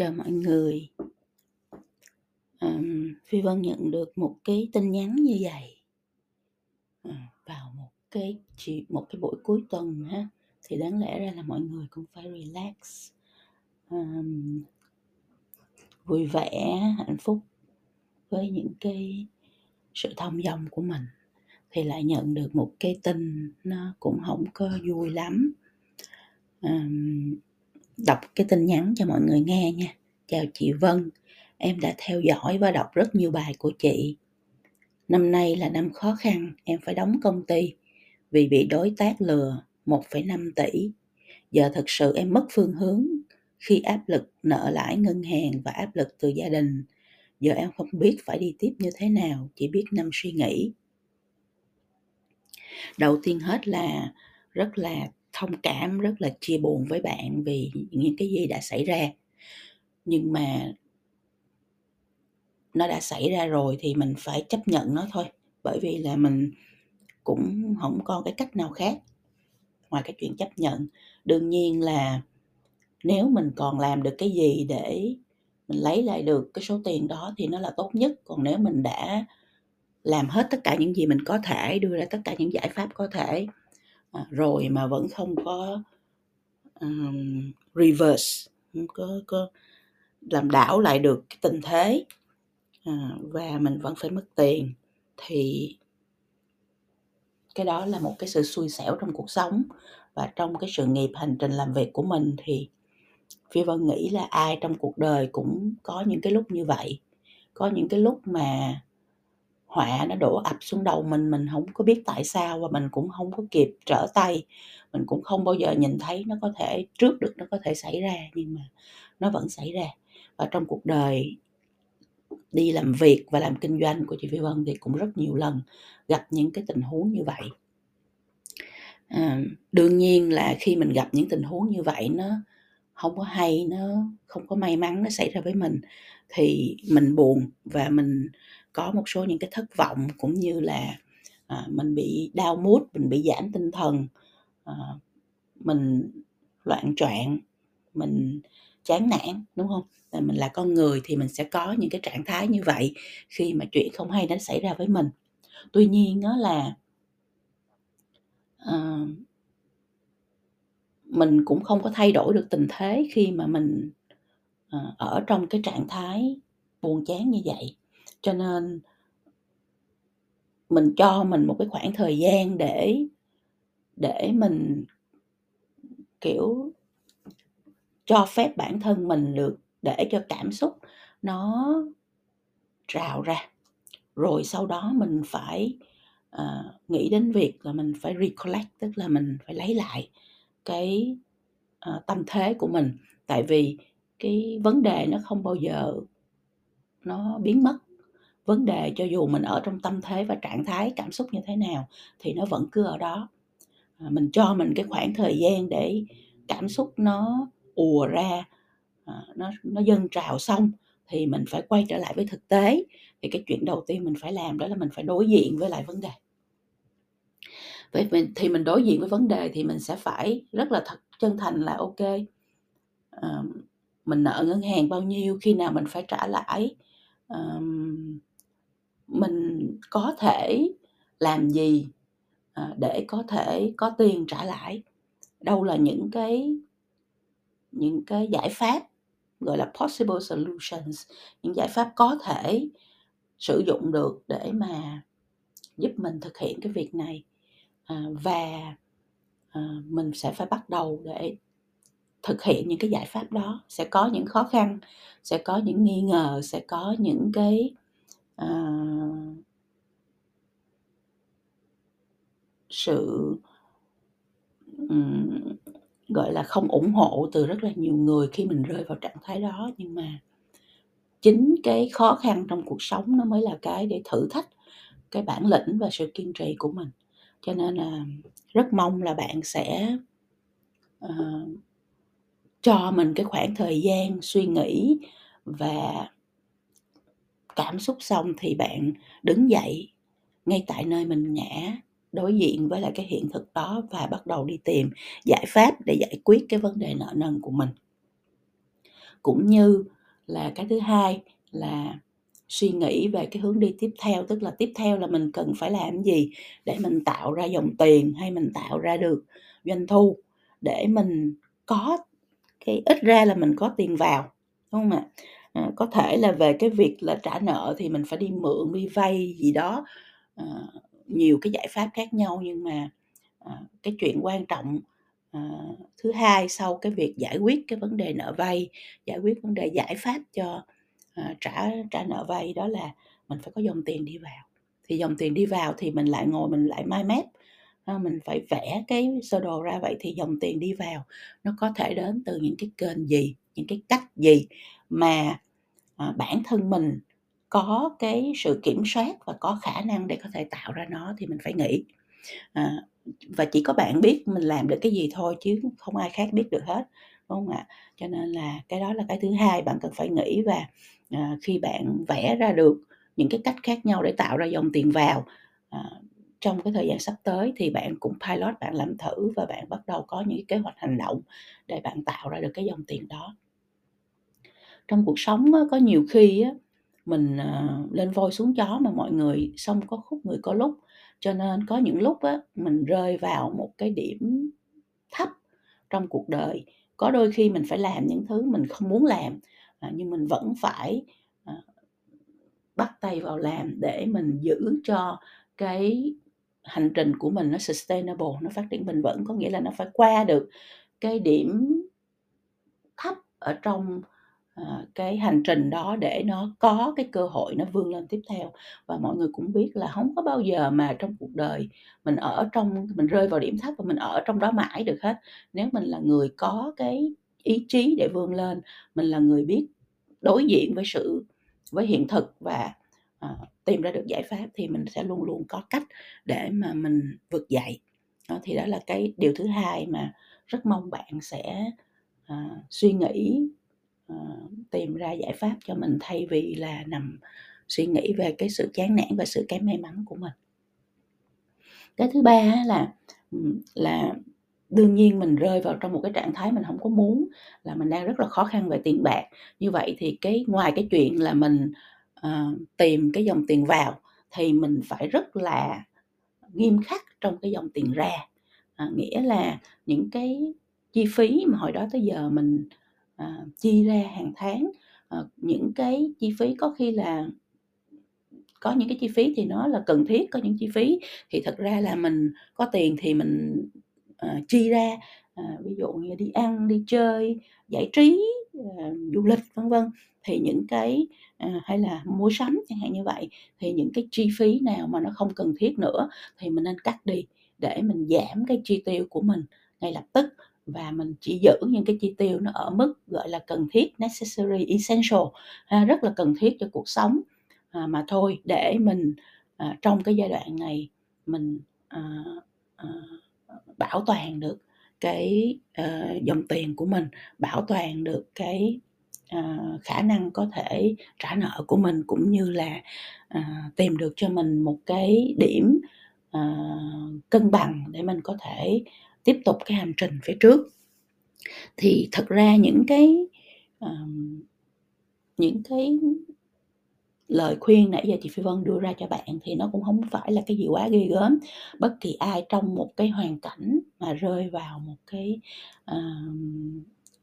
chào mọi người. À, phi vân nhận được một cái tin nhắn như vậy. À, vào một cái chỉ một cái buổi cuối tuần ha thì đáng lẽ ra là mọi người cũng phải relax. À, vui vẻ hạnh phúc với những cái sự thông dong của mình. Thì lại nhận được một cái tin nó cũng không có vui lắm. À, đọc cái tin nhắn cho mọi người nghe nha. Chào chị vân em đã theo dõi và đọc rất nhiều bài của chị. Năm nay là năm khó khăn em phải đóng công ty vì bị đối tác lừa 1,5 tỷ. Giờ thật sự em mất phương hướng khi áp lực nợ lãi ngân hàng và áp lực từ gia đình. Giờ em không biết phải đi tiếp như thế nào chỉ biết năm suy nghĩ. Đầu tiên hết là rất là thông cảm rất là chia buồn với bạn vì những cái gì đã xảy ra. Nhưng mà nó đã xảy ra rồi thì mình phải chấp nhận nó thôi, bởi vì là mình cũng không có cái cách nào khác ngoài cái chuyện chấp nhận. Đương nhiên là nếu mình còn làm được cái gì để mình lấy lại được cái số tiền đó thì nó là tốt nhất. Còn nếu mình đã làm hết tất cả những gì mình có thể, đưa ra tất cả những giải pháp có thể À, rồi mà vẫn không có um, reverse không có, có làm đảo lại được cái tình thế à, và mình vẫn phải mất tiền thì cái đó là một cái sự xui xẻo trong cuộc sống. Và trong cái sự nghiệp hành trình làm việc của mình thì phi vân nghĩ là ai trong cuộc đời cũng có những cái lúc như vậy có những cái lúc mà họa nó đổ ập xuống đầu mình mình không có biết tại sao và mình cũng không có kịp trở tay. Mình cũng không bao giờ nhìn thấy nó có thể trước được nó có thể xảy ra nhưng mà nó vẫn xảy ra. Và trong cuộc đời đi làm việc và làm kinh doanh của chị Phi Vân thì cũng rất nhiều lần gặp những cái tình huống như vậy. À, đương nhiên là khi mình gặp những tình huống như vậy nó không có hay nó không có may mắn nó xảy ra với mình thì mình buồn và mình có một số những cái thất vọng cũng như là à, mình bị đau mút mình bị giảm tinh thần à, mình loạn troạn mình chán nản đúng không? Là mình là con người thì mình sẽ có những cái trạng thái như vậy khi mà chuyện không hay nó xảy ra với mình. Tuy nhiên đó là uh, mình cũng không có thay đổi được tình thế khi mà mình uh, ở trong cái trạng thái buồn chán như vậy cho nên mình cho mình một cái khoảng thời gian để để mình kiểu cho phép bản thân mình được để cho cảm xúc nó trào ra. Rồi sau đó mình phải uh, nghĩ đến việc là mình phải recollect tức là mình phải lấy lại cái uh, tâm thế của mình. Tại vì cái vấn đề nó không bao giờ nó biến mất vấn đề cho dù mình ở trong tâm thế và trạng thái cảm xúc như thế nào thì nó vẫn cứ ở đó. À, mình cho mình cái khoảng thời gian để cảm xúc nó ùa ra à, nó nó dâng trào xong thì mình phải quay trở lại với thực tế. Thì cái chuyện đầu tiên mình phải làm đó là mình phải đối diện với lại vấn đề. Vậy mình thì mình đối diện với vấn đề thì mình sẽ phải rất là thật chân thành là ok à, mình nợ ngân hàng bao nhiêu khi nào mình phải trả lãi à, mình có thể làm gì à, để có thể có tiền trả lãi đâu là những cái những cái giải pháp gọi là possible solutions những giải pháp có thể sử dụng được để mà giúp mình thực hiện cái việc này. À, và à, mình sẽ phải bắt đầu để thực hiện những cái giải pháp đó. Sẽ có những khó khăn sẽ có những nghi ngờ sẽ có những cái à, sự um, gọi là không ủng hộ từ rất là nhiều người khi mình rơi vào trạng thái đó. Nhưng mà chính cái khó khăn trong cuộc sống nó mới là cái để thử thách cái bản lĩnh và sự kiên trì của mình. Cho nên là rất mong là bạn sẽ uh, cho mình cái khoảng thời gian suy nghĩ và cảm xúc xong thì bạn đứng dậy ngay tại nơi mình ngã, đối diện với lại cái hiện thực đó và bắt đầu đi tìm giải pháp để giải quyết cái vấn đề nợ nần của mình. Cũng như là cái thứ hai là suy nghĩ về cái hướng đi tiếp theo, tức là tiếp theo là mình cần phải làm gì để mình tạo ra dòng tiền hay mình tạo ra được doanh thu để mình có cái, ít ra là mình có tiền vào, đúng không ạ? À, có thể là về cái việc là trả nợ thì mình phải đi mượn đi vay gì đó à, nhiều cái giải pháp khác nhau. Nhưng mà à, cái chuyện quan trọng à, thứ hai sau cái việc giải quyết cái vấn đề nợ vay giải quyết vấn đề giải pháp cho à, trả trả nợ vay đó là mình phải có dòng tiền đi vào. Thì dòng tiền đi vào thì mình lại ngồi mình lại mai mép à, mình phải vẽ cái sơ đồ ra. Vậy thì dòng tiền đi vào nó có thể đến từ những cái kênh gì những cái cách gì mà à, bản thân mình có cái sự kiểm soát và có khả năng để có thể tạo ra nó thì mình phải nghĩ. À, và chỉ có bạn biết mình làm được cái gì thôi chứ không ai khác biết được hết đúng không ạ? Cho nên là cái đó là cái thứ hai bạn cần phải nghĩ và à, khi bạn vẽ ra được những cái cách khác nhau để tạo ra dòng tiền vào à, trong cái thời gian sắp tới thì bạn cũng pilot bạn làm thử và bạn bắt đầu có những kế hoạch hành động để bạn tạo ra được cái dòng tiền đó trong cuộc sống có nhiều khi mình à, lên voi xuống chó mà mọi người xong có khúc người có lúc. Cho nên có những lúc á mình rơi vào một cái điểm thấp trong cuộc đời. Có đôi khi mình phải làm những thứ mình không muốn làm à, nhưng mình vẫn phải à, bắt tay vào làm để mình giữ cho cái hành trình của mình nó sustainable nó phát triển bền vững. Có nghĩa là nó phải qua được cái điểm thấp ở trong À, cái hành trình đó để nó có cái cơ hội nó vươn lên tiếp theo. Và mọi người cũng biết là không có bao giờ mà trong cuộc đời mình ở trong mình rơi vào điểm thấp và mình ở trong đó mãi được hết. Nếu mình là người có cái ý chí để vươn lên mình là người biết đối diện với sự với hiện thực và à, tìm ra được giải pháp thì mình sẽ luôn luôn có cách để mà mình vượt dậy. Đó, thì đó là cái điều thứ hai mà rất mong bạn sẽ à, suy nghĩ Ờ, tìm ra giải pháp cho mình thay vì là nằm suy nghĩ về cái sự chán nản và sự kém may mắn của mình. Cái thứ ba là là đương nhiên mình rơi vào trong một cái trạng thái mình không có muốn là mình đang rất là khó khăn về tiền bạc. Như vậy thì cái ngoài cái chuyện là mình uh, tìm cái dòng tiền vào thì mình phải rất là nghiêm khắc trong cái dòng tiền ra. À, nghĩa là những cái chi phí mà hồi đó tới giờ mình à, chi ra hàng tháng. À, những cái chi phí có khi là có những cái chi phí thì nó là cần thiết có những chi phí thì thật ra là mình có tiền thì mình à, chi ra. À, ví dụ như đi ăn đi chơi giải trí à, du lịch vân vân. Thì những cái à, hay là mua sắm chẳng hạn như vậy thì những cái chi phí nào mà nó không cần thiết nữa thì mình nên cắt đi để mình giảm cái chi tiêu của mình ngay lập tức và mình chỉ giữ những cái chi tiêu nó ở mức gọi là cần thiết necessary essential ha, rất là cần thiết cho cuộc sống à, mà thôi để mình à, trong cái giai đoạn này mình à, à, bảo toàn được cái ờ, dòng tiền của mình bảo toàn được cái à, khả năng có thể trả nợ của mình cũng như là à, tìm được cho mình một cái điểm cân bằng để mình có thể tiếp tục cái hành trình phía trước. Thì thật ra những cái um, những cái lời khuyên nãy giờ chị Phi Vân đưa ra cho bạn thì nó cũng không phải là cái gì quá ghê gớm. Bất kỳ ai trong một cái hoàn cảnh mà rơi vào một cái uh,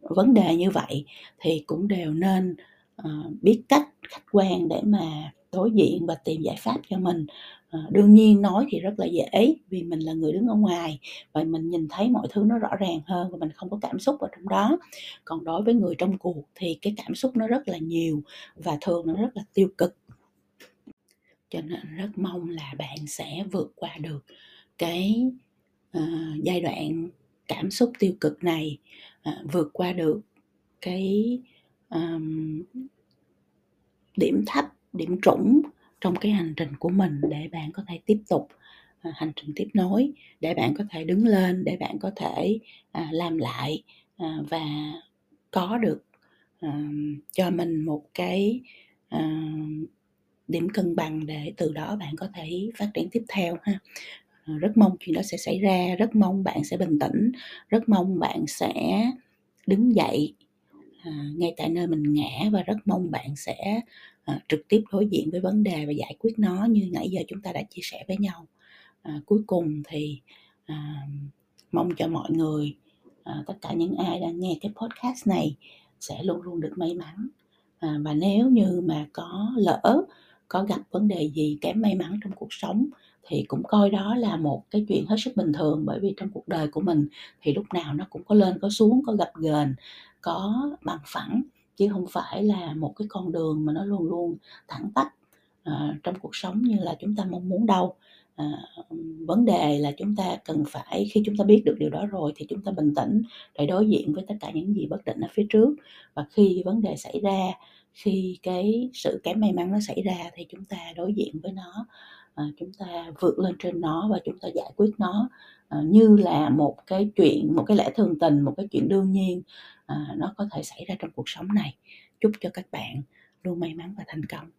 vấn đề như vậy thì cũng đều nên uh, biết cách khách quan để mà đối diện và tìm giải pháp cho mình. Ờ, đương nhiên nói thì rất là dễ vì mình là người đứng ở ngoài và mình nhìn thấy mọi thứ nó rõ ràng hơn và mình không có cảm xúc ở trong đó. Còn đối với người trong cuộc thì cái cảm xúc nó rất là nhiều và thường nó rất là tiêu cực. Cho nên rất mong là bạn sẽ vượt qua được cái uh, giai đoạn cảm xúc tiêu cực này uh, vượt qua được cái um, điểm thấp điểm trũng trong cái hành trình của mình để bạn có thể tiếp tục à, hành trình tiếp nối, để bạn có thể đứng lên, để bạn có thể à, làm lại à, và có được cho mình một cái điểm cân bằng để từ đó bạn có thể phát triển tiếp theo ha. Rất mong chuyện đó sẽ xảy ra, rất mong bạn sẽ bình tĩnh, rất mong bạn sẽ đứng dậy ngay tại nơi mình ngã và rất mong bạn sẽ à, trực tiếp đối diện với vấn đề và giải quyết nó như nãy giờ chúng ta đã chia sẻ với nhau. À, cuối cùng thì à, mong cho mọi người à, tất cả những ai đang nghe cái podcast này sẽ luôn luôn được may mắn. À, và nếu như mà có lỡ có gặp vấn đề gì kém may mắn trong cuộc sống thì cũng coi đó là một cái chuyện hết sức bình thường bởi vì trong cuộc đời của mình thì lúc nào nó cũng có lên có xuống có gặp gền có bằng phẳng chứ không phải là một cái con đường mà nó luôn luôn thẳng tắp à, trong cuộc sống như là chúng ta mong muốn đâu. À, vấn đề là chúng ta cần phải khi chúng ta biết được điều đó rồi thì chúng ta bình tĩnh để đối diện với tất cả những gì bất định ở phía trước. Và khi vấn đề xảy ra khi cái sự kém may mắn nó xảy ra thì chúng ta đối diện với nó à, chúng ta vượt lên trên nó và chúng ta giải quyết nó à, như là một cái chuyện một cái lẽ thường tình một cái chuyện đương nhiên à, nó có thể xảy ra trong cuộc sống này. Chúc cho các bạn luôn may mắn và thành công.